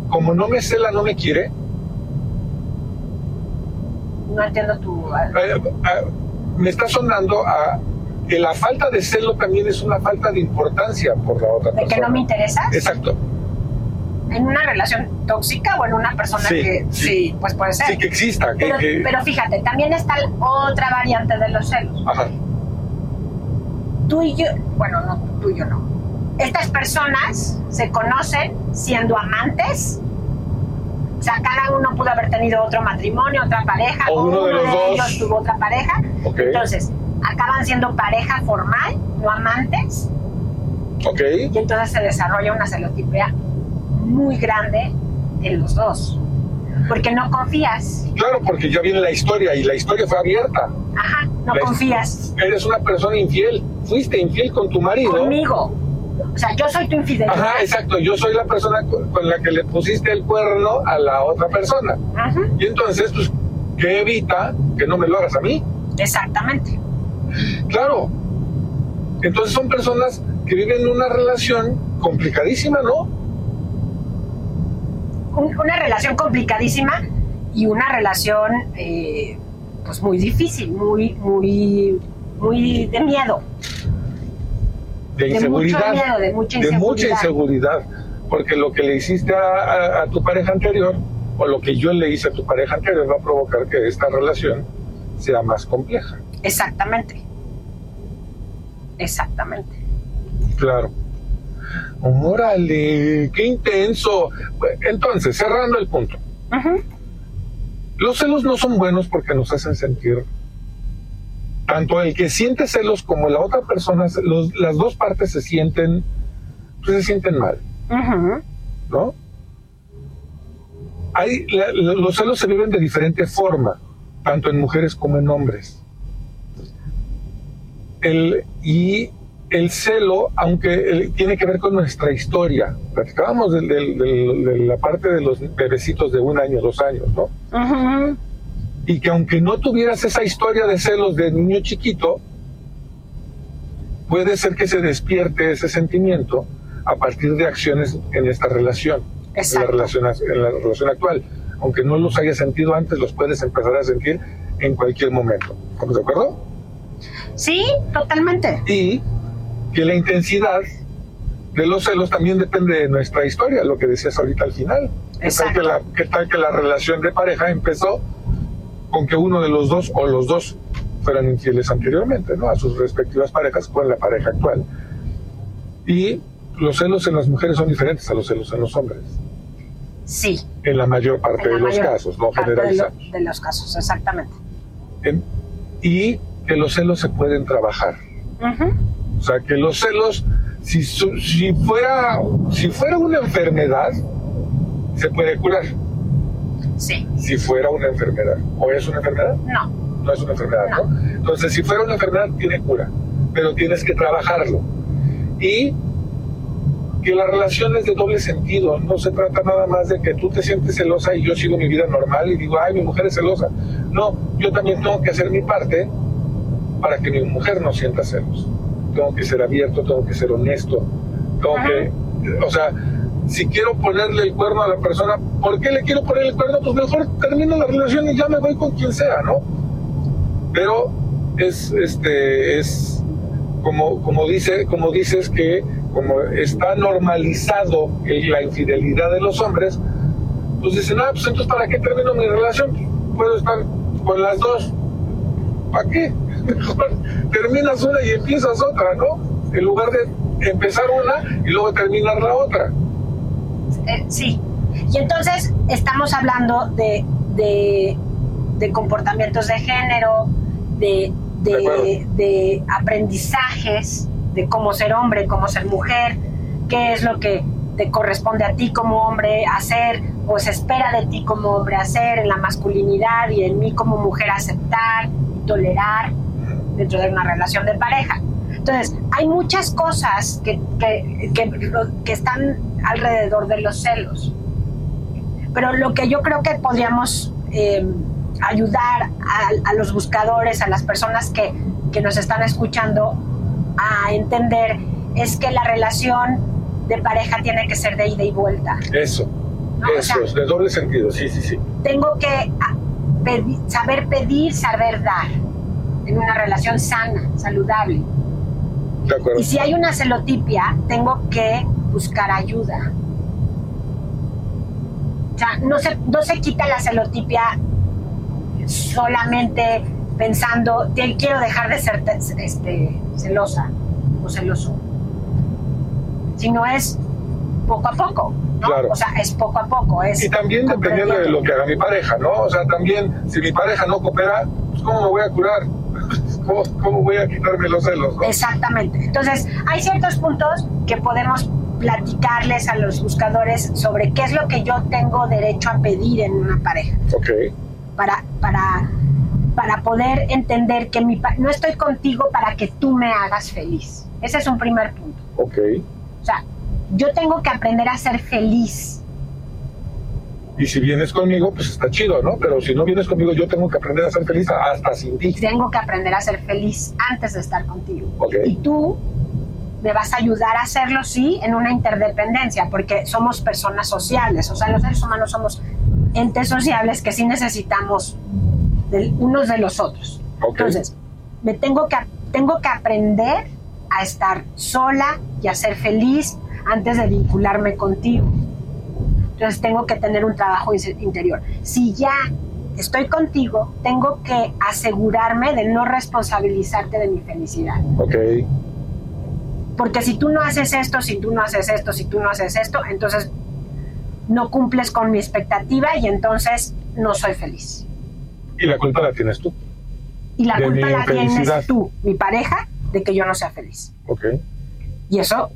como no me cela, no me quiere. No entiendo tu... Eh, eh, me está sonando a que la falta de celo también es una falta de importancia por la otra ¿De persona. que no me interesas? Exacto. ¿En una relación tóxica o en una persona Sí, que... sí. Sí, pues puede ser. Sí, que exista. Que, pero, que- pero fíjate, también está otra variante de los celos. Ajá. Tú y yo, bueno, no, tú y yo no. Estas personas se conocen siendo amantes. O sea, cada uno pudo haber tenido otro mamatrimonio, otra pareja, O uno de los dos. ellos tuvo otra pareja. Ok. Entonces, acaban siendo pareja formal, no amantes, Ok. y entonces se desarrolla una celotipia muy grande en los dos. Porque no confías. Claro, porque ya viene la historia y la historia fue abierta. Ajá, no La- confías Eres una persona infiel. Fuiste infiel con tu marido. conmigo. O sea, yo soy tu infidelidad. Ajá, exacto. Yo soy la persona con la que le pusiste el cuerno a la otra persona. Ajá, Y entonces, pues, ¿qué evita que no me lo hagas a mí? exactamente. Claro. Entonces son personas que viven una relación complicadísima, ¿no? Un- una relación complicadísima y una relación eh, pues muy difícil, muy, muy, muy de miedo. De De mucho inseguridad. miedo, de mucha de mucha inseguridad. Porque lo que le hiciste a, a- a tu pareja anterior, o lo que yo le hice a tu pareja anterior, va a provocar que esta relación sea más compleja. Exactamente. Exactamente. Claro. Órale, qué intenso. Entonces, cerrando el punto. Los celos no son buenos porque nos hacen sentir, tanto el que siente celos como la otra persona, los- las dos partes se sienten, pues se sienten mal. ¿no? Hay, la- los celos se viven de diferente forma, tanto en mujeres como en hombres. El, y el celo, aunque tiene que ver con nuestra historia, platicábamos de la parte de los bebecitos de un año, dos años, ¿no? Y que aunque no tuvieras esa historia de celos de niño chiquito, puede ser que se despierte ese sentimiento a partir de acciones en esta relación, en la relación, en la relación actual. Aunque no los hayas sentido antes, los puedes empezar a sentir en cualquier momento. ¿Estamos de acuerdo? Sí, totalmente. Y que la intensidad de los celos también depende de nuestra historia, lo que decías ahorita al final. ¿Qué tal, Exacto. que la, qué tal que la relación de pareja empezó con que uno de los dos o los dos fueran infieles anteriormente, ¿no? A sus respectivas parejas con la pareja actual. Y los celos en las mujeres son diferentes a los celos en los hombres, Sí. en la mayor parte la de los casos, no parte de, lo- generalizamos. de los casos, exactamente. En- y que los celos se pueden trabajar. O sea, que los celos, si, si, fuera, si fuera una enfermedad, se puede curar. Sí. Si fuera una enfermedad. ¿O es una enfermedad? No. No es una enfermedad, ¿no? Entonces, si fuera una enfermedad, tiene cura. Pero tienes que trabajarlo. Y que la relación es de doble sentido. No se trata nada más de que tú te sientes celosa y yo sigo mi vida normal y digo, ay, mi mujer es celosa. No, yo también tengo que hacer mi parte para que mi mujer no sienta celos. Tengo que ser abierto, tengo que ser honesto. Tengo Ajá. que, o sea, si quiero ponerle el cuerno a la persona, ¿por qué le quiero poner el cuerno? Pues mejor termino la relación y ya me voy con quien sea, ¿no? Pero es, este, es como, como, dice, como dices que como está normalizado la infidelidad de los hombres, pues dicen, ah, pues entonces ¿para qué termino mi relación? Puedo estar con las dos. ¿Para qué? Terminas una y empiezas otra, ¿no? En lugar de empezar una y luego terminar la otra. Eh, sí. Y entonces estamos hablando de, de, de comportamientos de género, de de, de aprendizajes de cómo ser hombre, cómo ser mujer, qué es lo que te corresponde a ti como hombre hacer o se espera de ti como hombre hacer en la masculinidad y en mí como mujer aceptar y tolerar dentro de una relación de pareja. Entonces, hay muchas cosas que, que, que, están alrededor de los celos. Pero lo que yo creo que podríamos eh, ayudar a, a, los buscadores, a las personas que, que nos están escuchando, a entender es que la relación de pareja tiene que ser de ida y vuelta. Eso, eso, de doble sentido, sí, sí, sí. Tengo que ah, saber pedir, saber dar en una relación sana, saludable. De acuerdo. Y si hay una celotipia, tengo que buscar ayuda. O sea, no se, no se quita la celotipia solamente pensando, quiero dejar de ser este, celosa o celoso, sino es poco a poco. ¿no? O sea, es poco a poco. Es y también dependiendo de lo que haga mi pareja, ¿no? O sea, también si mi pareja no coopera, pues ¿cómo me voy a curar? ¿Cómo, cómo voy a quitarme los celos? Exactamente. Entonces, hay ciertos puntos que podemos platicarles a los buscadores sobre qué es lo que yo tengo derecho a pedir en una pareja. Ok. Para, para para poder entender que mi no estoy contigo para que tú me hagas feliz. Ese es un primer punto. Ok. O sea, yo tengo que aprender a ser feliz. Y si vienes conmigo, pues está chido, ¿no? Pero si no vienes conmigo, yo tengo que aprender a ser feliz hasta sin ti. Tengo que aprender a ser feliz antes de estar contigo. Okay. Y tú me vas a ayudar a hacerlo, sí, en una interdependencia, porque somos personas sociales. O sea, los seres humanos somos entes sociales que sí necesitamos unos de los otros. Entonces, me tengo que, tengo que aprender a estar sola y a ser feliz antes de vincularme contigo. Entonces tengo que tener un trabajo interior. Si ya estoy contigo, tengo que asegurarme de no responsabilizarte de mi felicidad. Ok. Porque si tú no haces esto, si tú no haces esto, si tú no haces esto, entonces no cumples con mi expectativa y entonces no soy feliz. Y la culpa la tienes tú. Y la culpa la tienes tú, mi pareja, de que yo no sea feliz. Ok. Y eso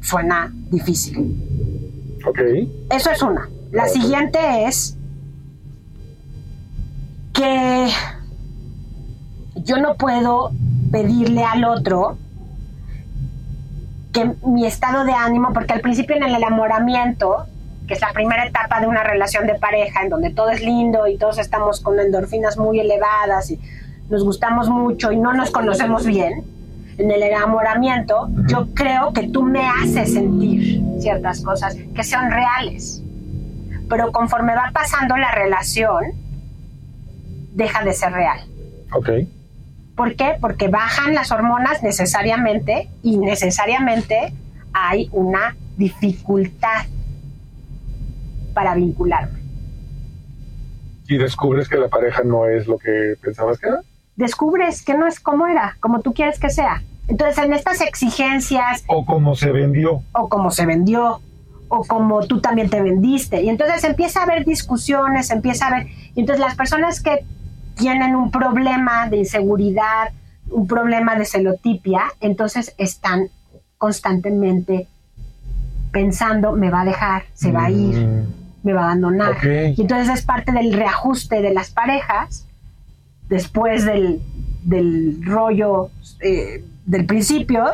suena difícil. Ok. Eso es una. La siguiente es que yo no puedo pedirle al otro que mi estado de ánimo, porque al principio en el enamoramiento que es la primera etapa de una relación de pareja en donde todo es lindo y todos estamos con endorfinas muy elevadas y nos gustamos mucho y no nos conocemos bien, en el enamoramiento, yo creo que tú me haces sentir ciertas cosas que son reales. Pero conforme va pasando la relación, deja de ser real. Ok. ¿Por qué? Porque bajan las hormonas necesariamente y necesariamente hay una dificultad para vincularme. ¿Y descubres que la pareja no es lo que pensabas que era? Descubres que no es como era, como tú quieres que sea. Entonces, en estas exigencias... O como se vendió. O como se vendió, o como tú también te vendiste. Y entonces empieza a haber discusiones, empieza a haber... Y entonces las personas que tienen un problema de inseguridad, un problema de celotipia, entonces están constantemente pensando, me va a dejar, se va a ir, mm me va a abandonar. Y entonces es parte del reajuste de las parejas después del, rollo eh, del principio,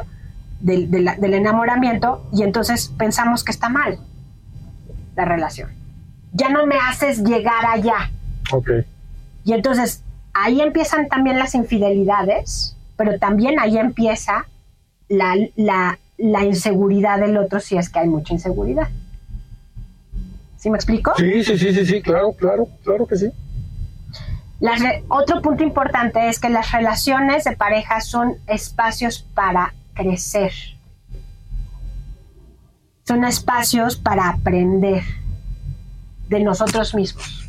del, del, enamoramiento, y entonces pensamos que está mal la relación. Ya no me haces llegar allá. Y entonces ahí empiezan también las infidelidades, pero también ahí empieza la, la inseguridad del otro si es que hay mucha inseguridad. ¿Sí me explico? Sí, sí, sí, sí, sí, claro, claro, claro que sí. otro punto importante es que las relaciones de pareja son espacios para crecer. Son espacios para aprender de nosotros mismos.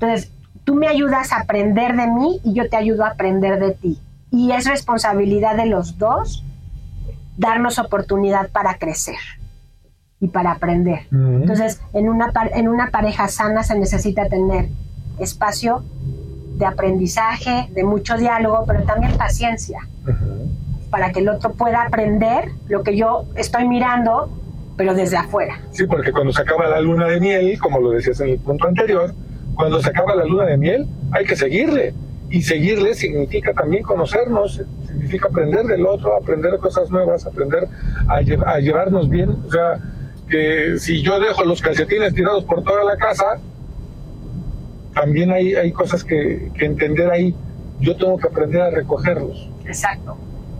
Entonces, tú me ayudas a aprender de mí y yo te ayudo a aprender de ti. Y es responsabilidad de los dos darnos oportunidad para crecer y para aprender. Entonces, en una, en una pareja sana se necesita tener espacio de aprendizaje, de mucho diálogo, pero también paciencia, para que el otro pueda aprender lo que yo estoy mirando, pero desde afuera. Sí, porque cuando se acaba la luna de miel, como lo decías en el punto anterior, cuando se acaba la luna de miel, hay que seguirle. Y seguirle significa también conocernos, significa aprender del otro, aprender cosas nuevas, aprender a, a llevarnos bien. O sea, que si yo dejo los calcetines tirados por toda la casa, también hay, hay cosas que, entender ahí. Yo tengo que aprender a recogerlos. Exacto.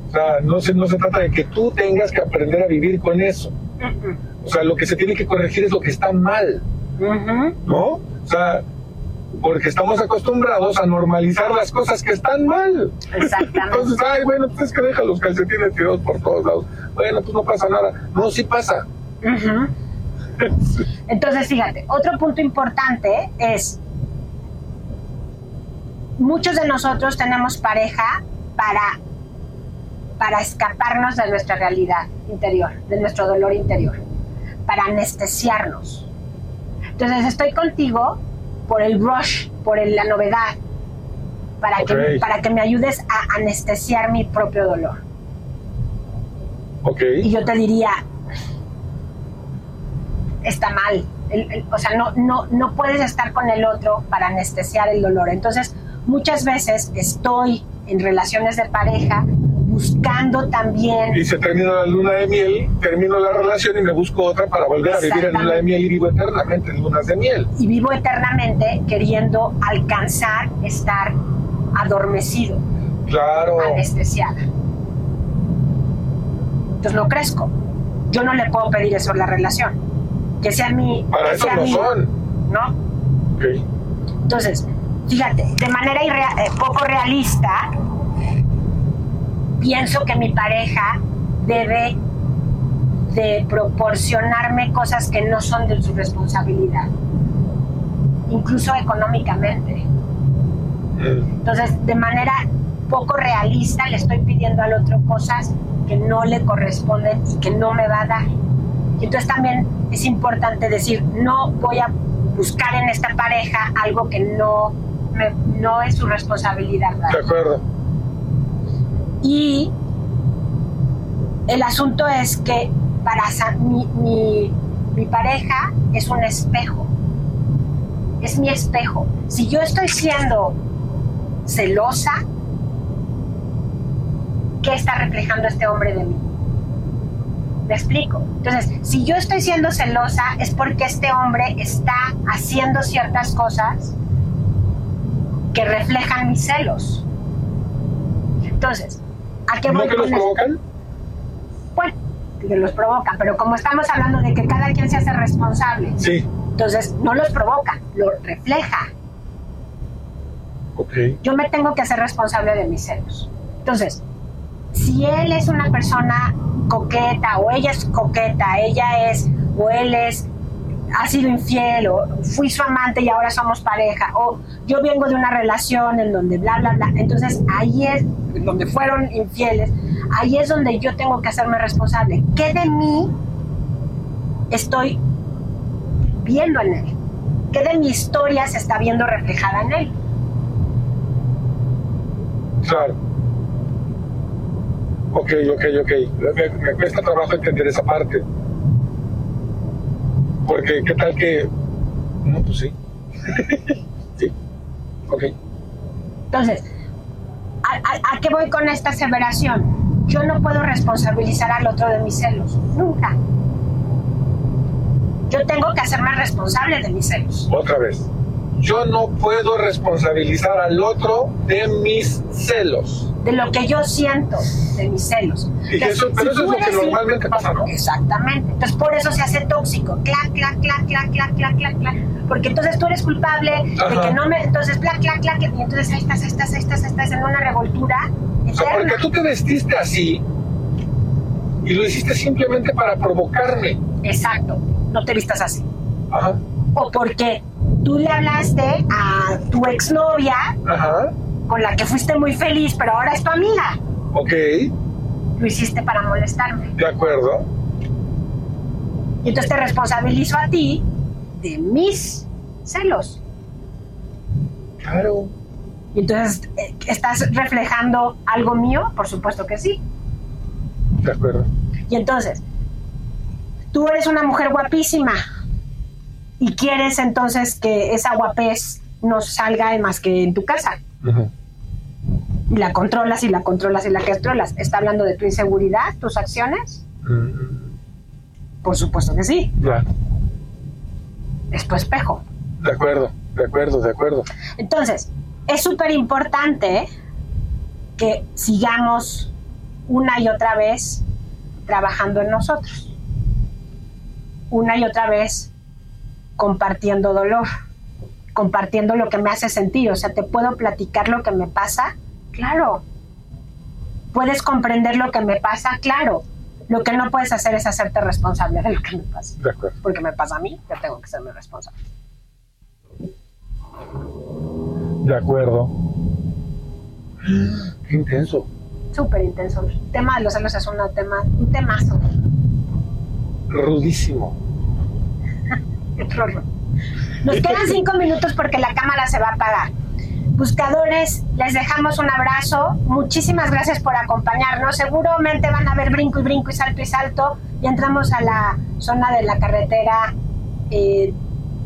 O sea, no se, no se trata de que tú tengas que aprender a vivir con eso. O sea, lo que se tiene que corregir es lo que está mal. ¿No? O sea, porque estamos acostumbrados a normalizar las cosas que están mal. Exactamente. Entonces, ay, bueno, pues es que deja los calcetines tirados por todos lados. Bueno, pues no pasa nada. No, sí pasa. Entonces, fíjate, otro punto importante es, muchos de nosotros tenemos pareja para, para escaparnos de nuestra realidad interior, de nuestro dolor interior, para anestesiarnos. Entonces, estoy contigo por el rush, por la novedad, para, que, para que me ayudes a anestesiar mi propio dolor. Y yo te diría, está mal. o sea, no, no, no puedes estar con el otro para anestesiar el dolor. Entonces, muchas veces estoy en relaciones de pareja buscando también. Y se termina la luna de miel, termino la relación y me busco otra para volver a vivir en luna de miel y vivo eternamente en lunas de miel. Y vivo eternamente queriendo alcanzar estar adormecido. Claro. Anestesiada. Entonces no crezco. Yo no le puedo pedir eso a la relación que sea mi... Para eso no son. ¿No? Ok. Entonces, fíjate, de manera eh, poco realista, pienso que mi pareja debe de proporcionarme cosas que no son de su responsabilidad, incluso económicamente. Entonces, de manera poco realista le estoy pidiendo al otro cosas que no le corresponden y que no me va a dar. Entonces también es importante decir, no voy a buscar en esta pareja algo que no, no es su responsabilidad. De acuerdo. Y el asunto es que para mi, mi, mi pareja es un espejo, es mi espejo. Si yo estoy siendo celosa, ¿qué está reflejando este hombre de mí? ¿Me explico? Entonces, si yo estoy siendo celosa es porque este hombre está haciendo ciertas cosas que reflejan mis celos. Entonces, ¿a qué voy ¿No que los provocan? Bueno, que los provocan, pero como estamos hablando de que cada quien se hace responsable, sí. entonces no los provoca, lo refleja. Okay. Yo me tengo que hacer responsable de mis celos. Entonces, si él es una persona coqueta o ella es coqueta, ella es o él es ha sido infiel o fui su amante y ahora somos pareja o yo vengo de una relación en donde bla bla bla, entonces ahí es donde fueron infieles, ahí es donde yo tengo que hacerme responsable. ¿Qué de mí estoy viendo en él? ¿Qué de mi historia se está viendo reflejada en él? Claro. Ok, ok, ok. Me, cuesta trabajo entender esa parte. Porque, ¿qué tal que.? No, pues sí. sí. Ok. Entonces, ¿a, qué voy con esta aseveración? Yo no puedo responsabilizar al otro de mis celos. Nunca. Yo tengo que hacerme responsable de mis celos. Otra vez. Yo no puedo responsabilizar al otro de mis celos de lo que yo siento, de mis celos. Y eso, pero eso es lo que normalmente pasa, ¿no? Exactamente. Entonces por eso se hace tóxico. Clac, clac, clac, clac, clac, clac, clac, clac. Porque entonces tú eres culpable de que no me. Entonces, clac, clac, clac. Y entonces ahí estás, ahí estás, ahí estás, ahí estás en una revoltura. O sea, porque tú te vestiste así y lo hiciste simplemente para provocarme. Exacto. No te vistas así. Ajá. O porque tú le hablaste a tu exnovia. Ajá con la que fuiste muy feliz, pero ahora es tu amiga. Ok. Lo hiciste para molestarme. De acuerdo. Y entonces te responsabilizo a ti de mis celos. Claro. Y entonces, eh, ¿estás reflejando algo mío? Por supuesto que sí. De acuerdo. Y entonces, tú eres una mujer guapísima y quieres entonces que esa guapez no salga más que en tu casa. Y la controlas y la controlas y la controlas. ¿Está hablando de tu inseguridad, tus acciones? Mm, Por supuesto que sí. Ya. Es tu espejo. De acuerdo, de acuerdo, de acuerdo. Entonces, es súper importante que sigamos una y otra vez trabajando en nosotros. Una y otra vez compartiendo dolor, compartiendo lo que me hace sentir. O sea, te puedo platicar lo que me pasa, claro. Puedes comprender lo que me pasa, claro. Lo que no puedes hacer es hacerte responsable de lo que me pasa. De acuerdo. Porque me pasa a mí, yo tengo que serme responsable. De acuerdo. Qué intenso. Súper intenso. El tema de los celos es un tema, un temazo. Rudísimo. Nos quedan cinco minutos porque la cámara se va a apagar. Buscadores, les dejamos un abrazo. Muchísimas gracias por acompañarnos. Seguramente van a ver brinco y brinco y salto y salto. Y entramos a la zona de la carretera eh,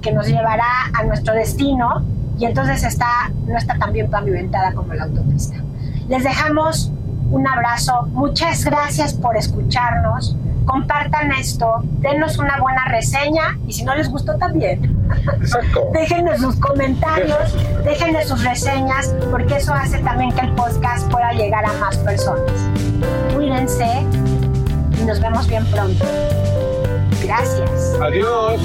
que nos llevará a nuestro destino. Y entonces está, no está tan bien pavimentada como la autopista. Les dejamos un abrazo. Muchas gracias por escucharnos. Compartan esto, denos una buena reseña y si no les gustó también, Exacto. déjenos sus comentarios, déjenos sus reseñas, porque eso hace también que el podcast pueda llegar a más personas. Cuídense y nos vemos bien pronto. Gracias. Adiós.